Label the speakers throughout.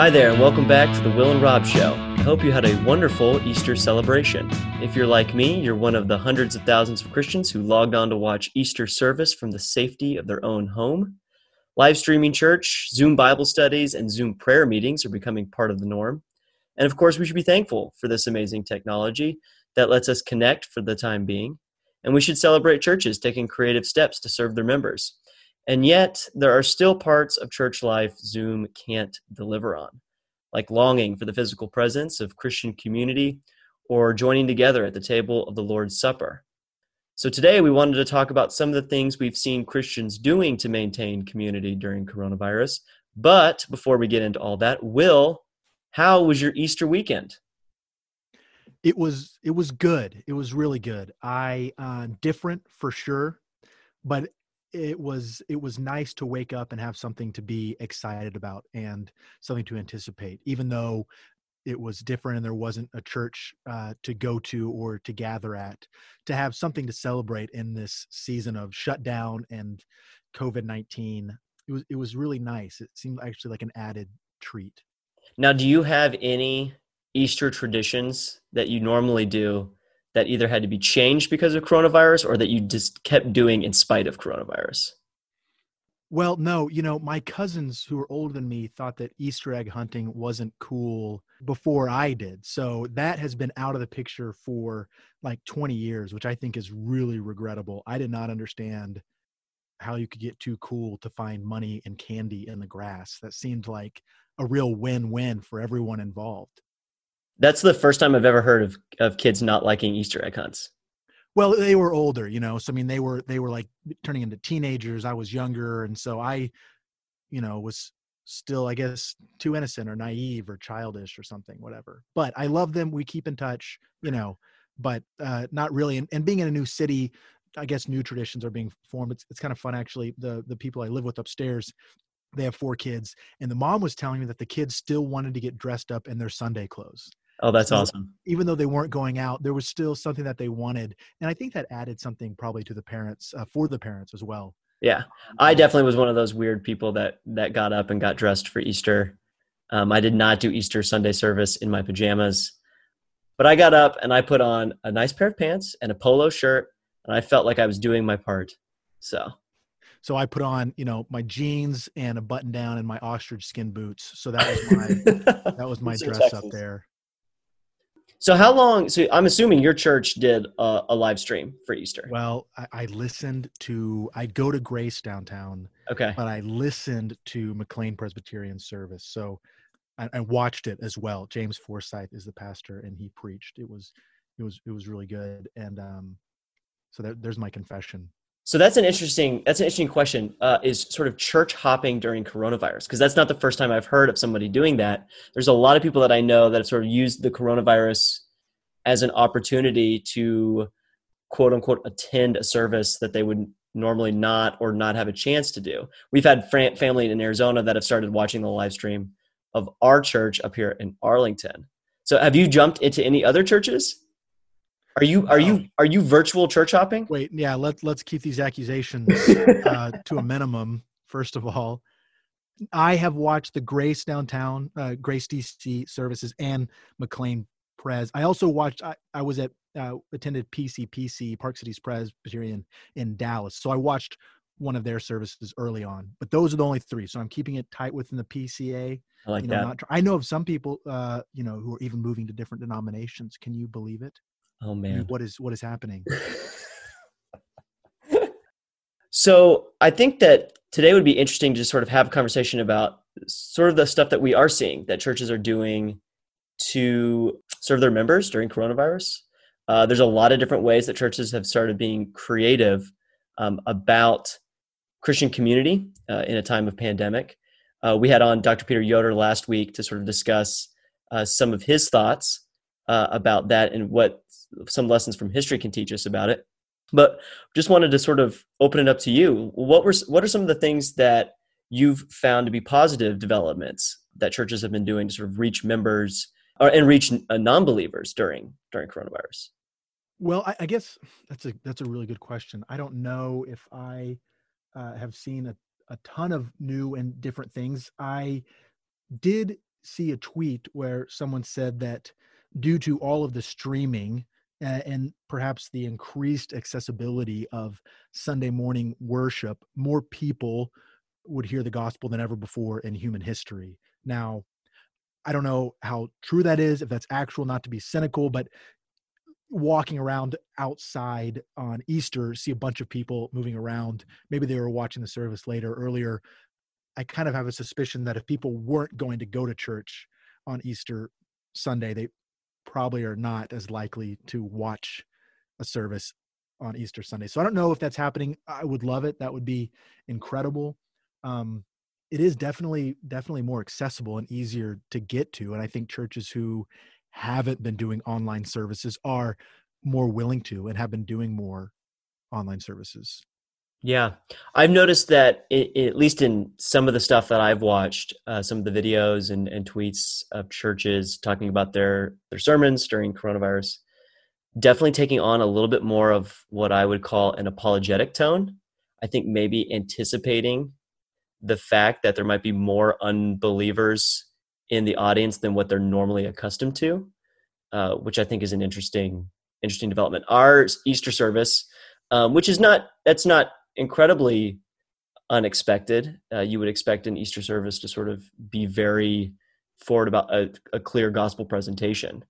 Speaker 1: Hi there, and welcome back to the Will and Rob Show. I hope you had a wonderful Easter celebration. If you're like me, you're one of the hundreds of thousands of Christians who logged on to watch Easter service from the safety of their own home. Live streaming church, Zoom Bible studies, and Zoom prayer meetings are becoming part of the norm. And of course, we should be thankful for this amazing technology that lets us connect for the time being. And we should celebrate churches taking creative steps to serve their members. And yet, there are still parts of church life Zoom can't deliver on, like longing for the physical presence of Christian community or joining together at the table of the Lord's Supper. So, today we wanted to talk about some of the things we've seen Christians doing to maintain community during coronavirus. But before we get into all that, Will, how was your Easter weekend?
Speaker 2: It was it was good. It was really good. I uh, different for sure, but it was it was nice to wake up and have something to be excited about and something to anticipate even though it was different and there wasn't a church uh, to go to or to gather at to have something to celebrate in this season of shutdown and covid-19 it was it was really nice. It seemed actually like an added treat.
Speaker 1: Now do you have any easter traditions that you normally do that either had to be changed because of coronavirus or that you just kept doing in spite of coronavirus?
Speaker 2: Well, no, you know, my cousins who are older than me thought that Easter egg hunting wasn't cool before I did. So that has been out of the picture for like 20 years, which I think is really regrettable. I did not understand how you could get too cool to find money and candy in the grass. That seemed like a real win win for everyone involved.
Speaker 1: That's the first time I've ever heard of of kids not liking Easter egg hunts.
Speaker 2: Well, they were older, you know. So I mean, they were they were like turning into teenagers. I was younger, and so I, you know, was still, I guess, too innocent or naive or childish or something, whatever. But I love them. We keep in touch, you know, but uh, not really. And, and being in a new city, I guess new traditions are being formed. It's it's kind of fun actually. The the people I live with upstairs, they have four kids, and the mom was telling me that the kids still wanted to get dressed up in their Sunday clothes.
Speaker 1: Oh, that's so awesome.
Speaker 2: Even though they weren't going out, there was still something that they wanted. And I think that added something probably to the parents, uh, for the parents as well.
Speaker 1: Yeah. I definitely was one of those weird people that, that got up and got dressed for Easter. Um, I did not do Easter Sunday service in my pajamas, but I got up and I put on a nice pair of pants and a polo shirt, and I felt like I was doing my part. So,
Speaker 2: so I put on, you know, my jeans and a button down and my ostrich skin boots. So that was my that was my dress up there.
Speaker 1: So how long? So I'm assuming your church did a, a live stream for Easter.
Speaker 2: Well, I, I, listened to. I'd go to Grace downtown.
Speaker 1: Okay.
Speaker 2: But I listened to McLean Presbyterian service, so I, I, watched it as well. James Forsyth is the pastor, and he preached. It was, it was, it was really good. And um, so that, there's my confession.
Speaker 1: So that's an interesting that's an interesting question. Uh, is sort of church hopping during coronavirus because that's not the first time I've heard of somebody doing that. There's a lot of people that I know that have sort of used the coronavirus as an opportunity to quote unquote attend a service that they would normally not or not have a chance to do. We've had fr- family in Arizona that have started watching the live stream of our church up here in Arlington. So have you jumped into any other churches? Are you are you are you virtual church hopping?
Speaker 2: Wait, yeah. Let's let's keep these accusations uh, to a minimum. First of all, I have watched the Grace downtown, uh, Grace DC services, and McLean Pres. I also watched. I, I was at uh, attended PCPC Park Cities Presbyterian in Dallas, so I watched one of their services early on. But those are the only three. So I'm keeping it tight within the PCA.
Speaker 1: I like
Speaker 2: you know,
Speaker 1: that.
Speaker 2: Not, I know of some people, uh, you know, who are even moving to different denominations. Can you believe it?
Speaker 1: Oh man,
Speaker 2: what is what is happening?
Speaker 1: so I think that today would be interesting to sort of have a conversation about sort of the stuff that we are seeing that churches are doing to serve their members during coronavirus. Uh, there's a lot of different ways that churches have started being creative um, about Christian community uh, in a time of pandemic. Uh, we had on Dr. Peter Yoder last week to sort of discuss uh, some of his thoughts uh, about that and what some lessons from history can teach us about it. But just wanted to sort of open it up to you. What were what are some of the things that you've found to be positive developments that churches have been doing to sort of reach members or, and reach uh, non-believers during during coronavirus?
Speaker 2: Well, I, I, guess that's a that's a really good question. I don't know if I uh, have seen a, a ton of new and different things. I did see a tweet where someone said that due to all of the streaming and perhaps the increased accessibility of Sunday morning worship, more people would hear the gospel than ever before in human history. Now, I don't know how true that is, if that's actual, not to be cynical, but walking around outside on Easter, see a bunch of people moving around. Maybe they were watching the service later, earlier. I kind of have a suspicion that if people weren't going to go to church on Easter Sunday, they probably are not as likely to watch a service on Easter Sunday. So I don't know if that's happening. I would love it. That would be incredible. Um, it is definitely definitely more accessible and easier to get to, and I think churches who haven't been doing online services are more willing to and have been doing more online services.
Speaker 1: Yeah, I've noticed that it, at least in some of the stuff that I've watched, uh, some of the videos and, and tweets of churches talking about their their sermons during coronavirus, definitely taking on a little bit more of what I would call an apologetic tone. I think maybe anticipating the fact that there might be more unbelievers in the audience than what they're normally accustomed to, uh, which I think is an interesting interesting development. Our Easter service, um, which is not that's not incredibly unexpected. Uh, you would expect an Easter service to sort of be very forward about a, a clear gospel presentation,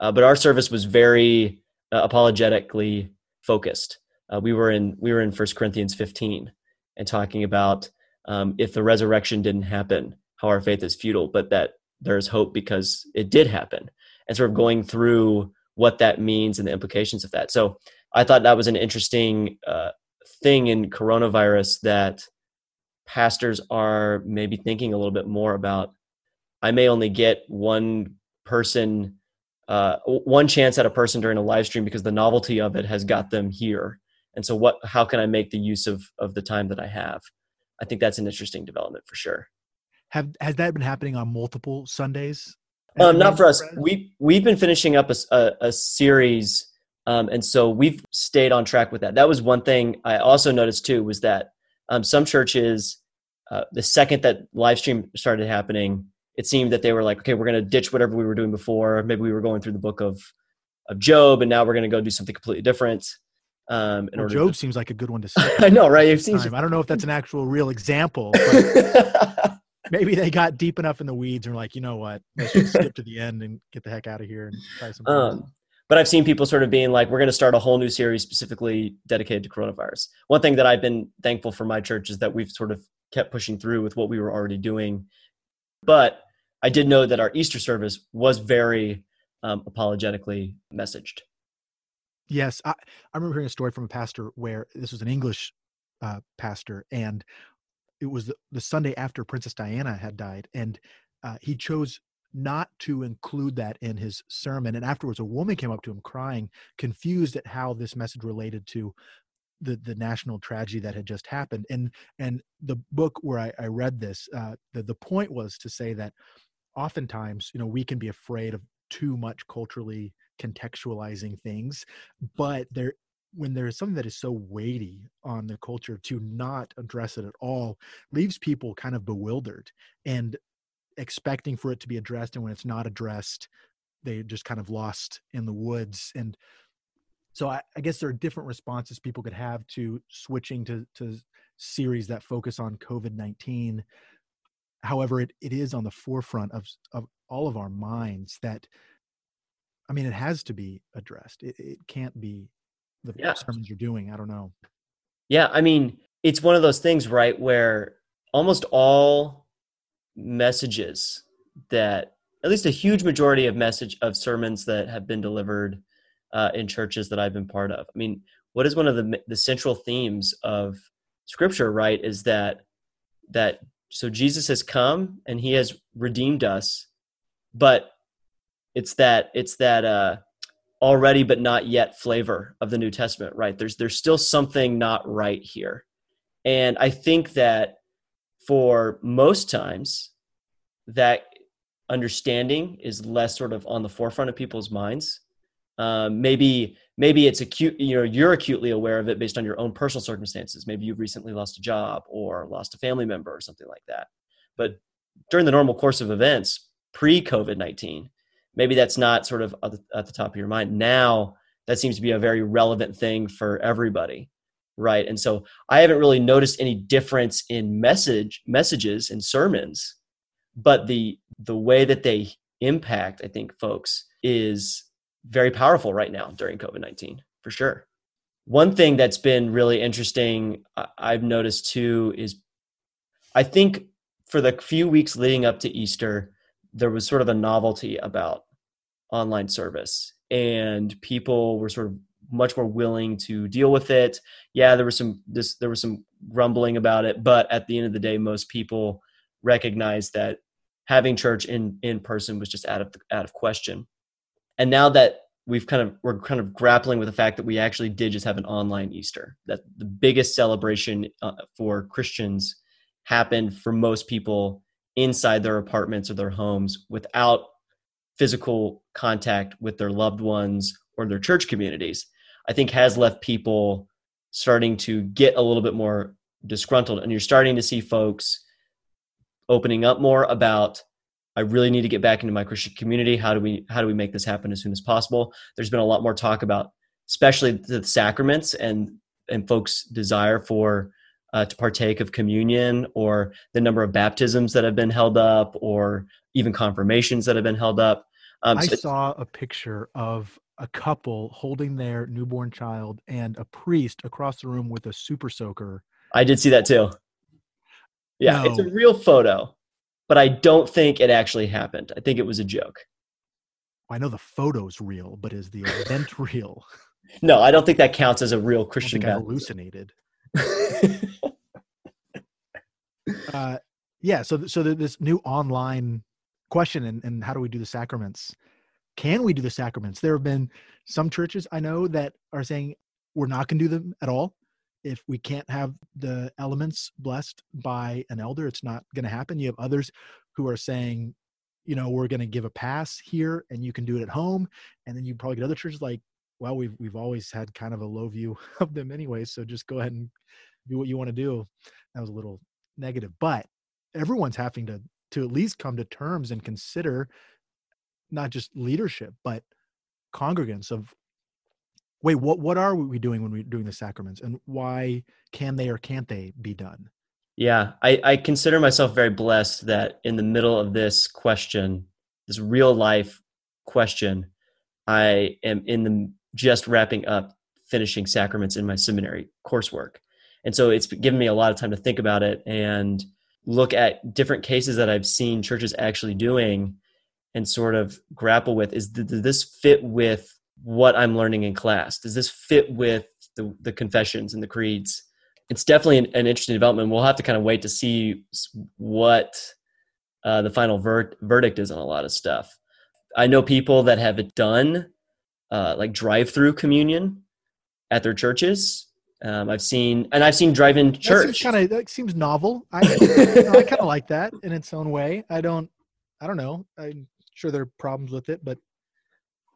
Speaker 1: uh, but our service was very uh, apologetically focused. Uh, we were in we were in First Corinthians 15 and talking about um, if the resurrection didn't happen, how our faith is futile, but that there's hope because it did happen, and sort of going through what that means and the implications of that. So I thought that was an interesting uh, thing in coronavirus that pastors are maybe thinking a little bit more about. I may only get one person, uh, one chance at a person during a live stream because the novelty of it has got them here. And so, what? How can I make the use of of the time that I have? I think that's an interesting development for sure.
Speaker 2: Have has that been happening on multiple Sundays?
Speaker 1: Um, not for us. We we've been finishing up a, a, a series, um, and so we've stayed on track with that. That was one thing I also noticed too was that um, some churches, uh, the second that live stream started happening, it seemed that they were like, okay, we're going to ditch whatever we were doing before. Maybe we were going through the book of of Job, and now we're going to go do something completely different.
Speaker 2: Um, in well, order Job to... seems like a good one to say.
Speaker 1: I know, right? It seems.
Speaker 2: I don't know if that's an actual real example. maybe they got deep enough in the weeds and were like, you know what, let's just skip to the end and get the heck out of here and try some. Um,
Speaker 1: but I've seen people sort of being like, we're going to start a whole new series specifically dedicated to coronavirus. One thing that I've been thankful for my church is that we've sort of kept pushing through with what we were already doing. But I did know that our Easter service was very um, apologetically messaged.
Speaker 2: Yes, I, I remember hearing a story from a pastor where this was an English uh, pastor, and it was the, the, Sunday after Princess Diana had died, and uh, he chose not to include that in his sermon. And afterwards, a woman came up to him crying, confused at how this message related to the the national tragedy that had just happened. And and the book where I, I read this, uh, the the point was to say that oftentimes, you know, we can be afraid of too much culturally contextualizing things but there when there's something that is so weighty on the culture to not address it at all leaves people kind of bewildered and expecting for it to be addressed and when it's not addressed they just kind of lost in the woods and so I, I, guess there are different responses people could have to switching to, to series that focus on covid-19 however it, it is on the forefront of, of all of our minds that I mean, it has to be addressed. It, it can't be the yeah. sermons you're doing. I don't know.
Speaker 1: Yeah, I mean, it's one of those things, right, where almost all messages that, at least a huge majority of message of sermons that have been delivered uh, in churches that I've been part of. I mean, what is one of the the central themes of Scripture, right? Is that that so Jesus has come and He has redeemed us, but it's that it's that uh already but not yet flavor of the New Testament, right? There's there's still something not right here. And I think that for most times that understanding is less sort of on the forefront of people's minds. Um, maybe maybe it's acute you know you're acutely aware of it based on your own personal circumstances maybe you've recently lost a job or lost a family member or something like that but during the normal course of events pre COVID 19. Maybe that's not sort of at the, at the top of your mind. Now, that seems to be a very relevant thing for everybody right? And so i haven't really noticed any difference in message messages and sermons but the the way that they impact i think folks is very powerful right now during covid-19 for sure. One thing that's been really interesting i've noticed too is i think for the few weeks leading up to easter there was sort of a novelty about online service and people were sort of much more willing to deal with it. Yeah, there was some this there was some grumbling about it, but at the end of the day, most people recognized that having church in in person was just out of out of question. And now that we've kind of we're kind of grappling with the fact that we actually did just have an online Easter. That the biggest celebration uh, for Christians happened for most people inside their apartments or their homes without physical contact with their loved ones or their church communities, I think has left people starting to get a little bit more disgruntled. And you're starting to see folks opening up more about I really need to get back into my Christian community. How do we how do we make this happen as soon as possible? There's been a lot more talk about especially the sacraments and and folks' desire for uh, to partake of communion or the number of baptisms that have been held up or even confirmations that have been held up
Speaker 2: um, I so saw a picture of a couple holding their newborn child and a priest across the room with a super soaker.
Speaker 1: I did see that too. Yeah, no. it's a real photo, but I don't think it actually happened. I think it was a joke.
Speaker 2: I know the photo's real, but is the event real?
Speaker 1: No, I don't think that counts as a real Christian.
Speaker 2: I, I hallucinated. uh, yeah, so so this new online question and, and how do we do the sacraments can we do the sacraments? There have been some churches i know that are saying we're not going to do them at all if we can't have the elements blessed by an elder. It's not going to happen. You have others who are saying you know we're going to give a pass here and you can do it at home. And then you probably get other churches like well we've we've always had kind of a low view of them anyway so just go ahead and do what you want to do. That was a little negative but everyone's having to to at least come to terms and consider not just leadership but congregants of wait what what are we doing when we're doing the sacraments? And why can they or can't they be done?
Speaker 1: Yeah I, I consider myself very blessed that in the middle of this question this real life question i am in the just wrapping up finishing sacraments in my seminary coursework. And so it's given me a lot of time to think about it and look at different cases that I've seen churches actually doing and sort of grapple with is does this fit with what I'm learning in class? Does this fit with the, the confessions and the creeds? It's definitely an, an, interesting development. We'll have to kind of wait to see what uh, the final ver- verdict is on a lot of stuff. I know people that have done uh, like drive-through communion at their churches um, I've seen, and I've seen drive-in church.
Speaker 2: Kind of that seems novel. I, you know, I kind of like that in its own way. I don't, I don't know. I'm sure there are problems with it, but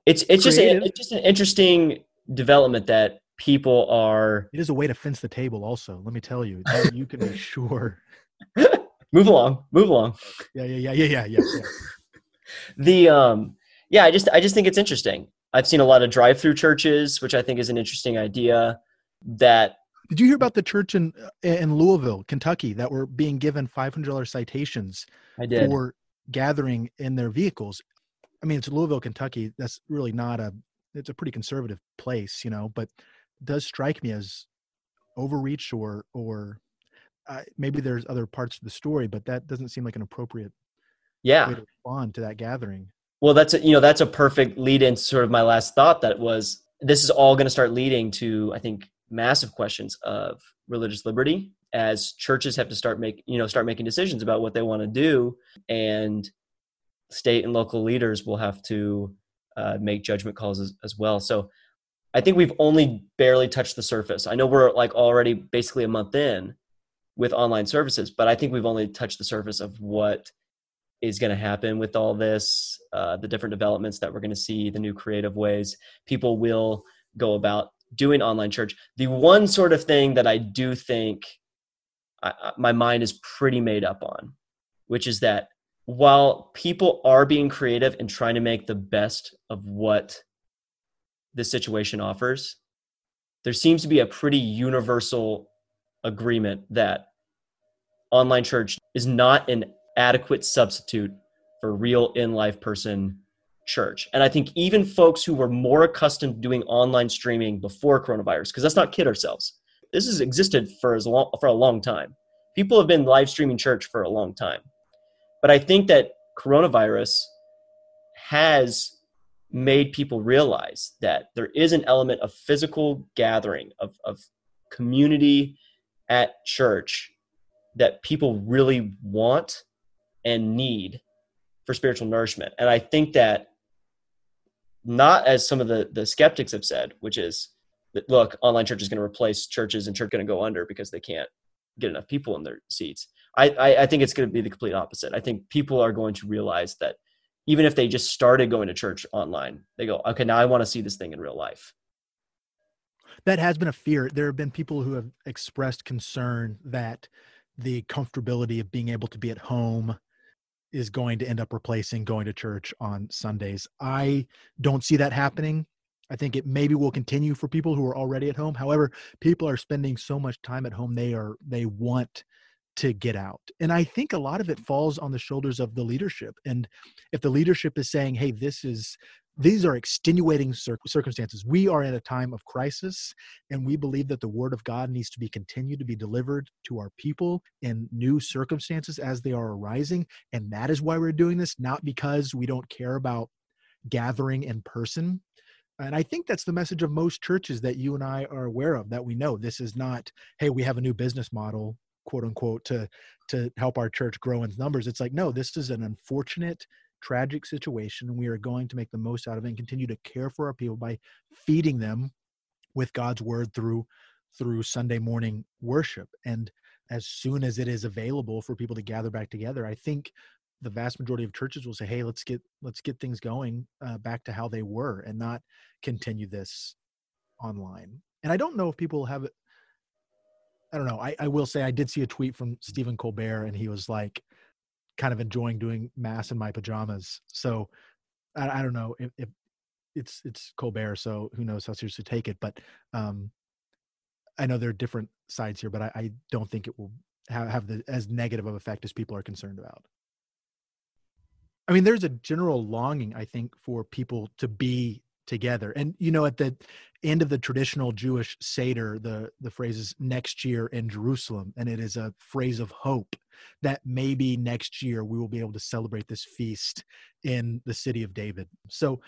Speaker 1: it's it's just a, it's just an interesting development that people are.
Speaker 2: It is a way to fence the table. Also, let me tell you, you can be sure.
Speaker 1: move along, move along.
Speaker 2: Yeah, yeah, yeah, yeah, yeah, yeah. yeah.
Speaker 1: the um, yeah, I just I just think it's interesting. I've seen a lot of drive-through churches, which I think is an interesting idea that
Speaker 2: did you hear about the church in in Louisville, Kentucky, that were being given five hundred dollars citations
Speaker 1: I did.
Speaker 2: for gathering in their vehicles? I mean, it's Louisville, Kentucky. That's really not a. It's a pretty conservative place, you know, but does strike me as overreach or or uh, maybe there's other parts of the story, but that doesn't seem like an appropriate
Speaker 1: yeah
Speaker 2: way to respond to that gathering.
Speaker 1: Well, that's a, you know that's a perfect lead in. Sort of my last thought that was this is all going to start leading to I think massive questions of religious liberty as churches have to start make you know start making decisions about what they want to do and state and local leaders will have to uh, make judgment calls as, as well. So i think we've only barely touched the surface. I know we're like already basically a month in with online services but i think we've only touched the surface of what is going to happen with all this uh, the different developments that we're going to see the new creative ways. People will go about doing online church. The one sort of thing that I do think I, my mind is pretty made up on, which is that while people are being creative and trying to make the best of what the situation offers, there seems to be a pretty universal agreement that online church is not an adequate substitute for real in life person church. And I think even folks who were more accustomed to doing online streaming before coronavirus, because let's not kid ourselves, this has existed for as long for a long time. People have been live streaming church for a long time. But I think that coronavirus has made people realize that there is an element of physical gathering, of, of community at church that people really want and need for spiritual nourishment. And I think that not as some of the, the skeptics have said, which is that look, online church is going to replace churches and church going to go under because they can't get enough people in their seats. I, I, I think it's going to be the complete opposite. I think people are going to realize that even if they just started going to church online, they go, okay, now I want to see this thing in real life.
Speaker 2: That has been a fear. There have been people who have expressed concern that the comfortability of being able to be at home is going to end up replacing going to church on Sundays. I don't see that happening. I think it maybe will continue for people who are already at home. However, people are spending so much time at home they are they want to get out. And I think a lot of it falls on the shoulders of the leadership. And if the leadership is saying, "Hey, this is these are extenuating cir- circumstances. We are in a time of crisis, and we believe that the word of God needs to be continued to be delivered to our people in new circumstances as they are arising. And that is why we're doing this, not because we don't care about gathering in person. And I think that's the message of most churches that you and I are aware of, that we know this is not, hey, we have a new business model, quote unquote, to to help our church grow in numbers. It's like, no, this is an unfortunate tragic situation and we are going to make the most out of it and continue to care for our people by feeding them with God's word through through Sunday morning worship and as soon as it is available for people to gather back together I think the vast majority of churches will say hey let's get let's get things going uh, back to how they were and not continue this online and I don't know if people have it I don't know I, I will say I did see a tweet from Stephen Colbert and he was like kind of enjoying doing mass in my pajamas. So I, I don't know if, if, it's it's Colbert, so who knows how seriously to take it. But um, I know there are different sides here, but I, I don't think it will have, have the as negative of effect as people are concerned about. I mean, there's a general longing, I think, for people to be together. And you know, at the end of the traditional Jewish Seder, the the phrase is next year in Jerusalem, and it is a phrase of hope that maybe next year we will be able to celebrate this feast in the city of David. So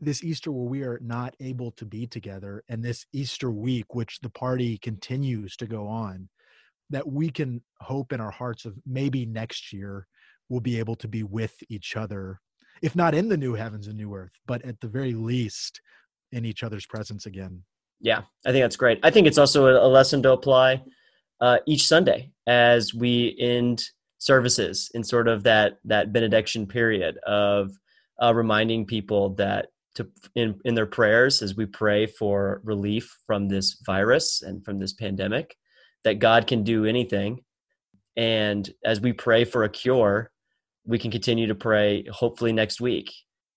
Speaker 2: this Easter where we are not able to be together, and this Easter week, which the party continues to go on, that we can hope in our hearts of maybe next year we'll be able to be with each other if not in the new heavens and new earth, but at the very least in each other's presence again.
Speaker 1: Yeah, I think that's great. I think it's also a lesson to apply uh, each Sunday as we end services in sort of that that benediction period of uh, reminding people that to in in their prayers as we pray for relief from this virus and from this pandemic that God can do anything and as we pray for a cure we can continue to pray hopefully next week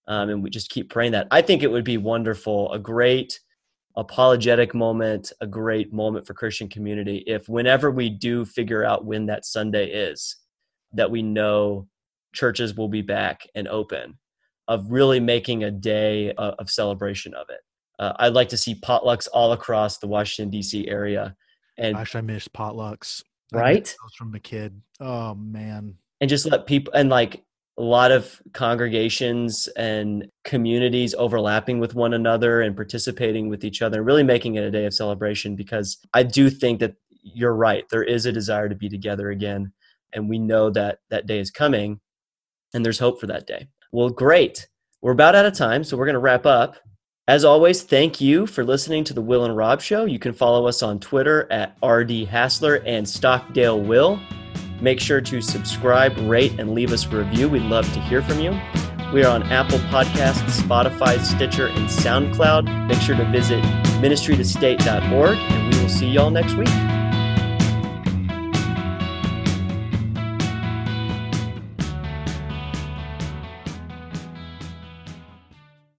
Speaker 1: um, and we just keep praying that. I think it would be wonderful a great apologetic moment a great moment for christian community if whenever we do figure out when that sunday is that we know churches will be back and open of really making a day of celebration of it. Uh, i'd like to see potlucks all across the washington d.c area
Speaker 2: and gosh i miss potlucks.
Speaker 1: Right?
Speaker 2: from a kid. Oh man
Speaker 1: and just let people and like a lot of congregations and communities overlapping with one another and participating with each other, really making it a day of celebration because I do think that you're right. There is a desire to be together again. And we know that that day is coming and there's hope for that day. Well, great. We're about out of time, so we're going to wrap up. As always, thank you for listening to the Will and Rob Show. You can follow us on Twitter at RD Hassler and Stockdale Will. Make sure to subscribe, rate, and leave us a review. We'd love to hear from you. We are on Apple Podcasts, Spotify, Stitcher, and SoundCloud. Make sure to visit ministrytostate.org, and we will see y'all next week.